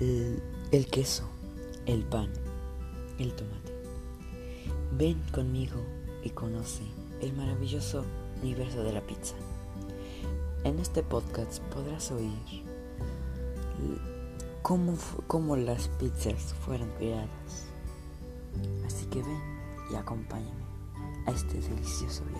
Eh, el, queso, el pan, el tomate. Ven conmigo y conoce el maravilloso universo de la pizza. En este podcast podrás oír cómo, cómo las pizzas fueron creadas. Así que ven y acompáñame a este delicioso viaje.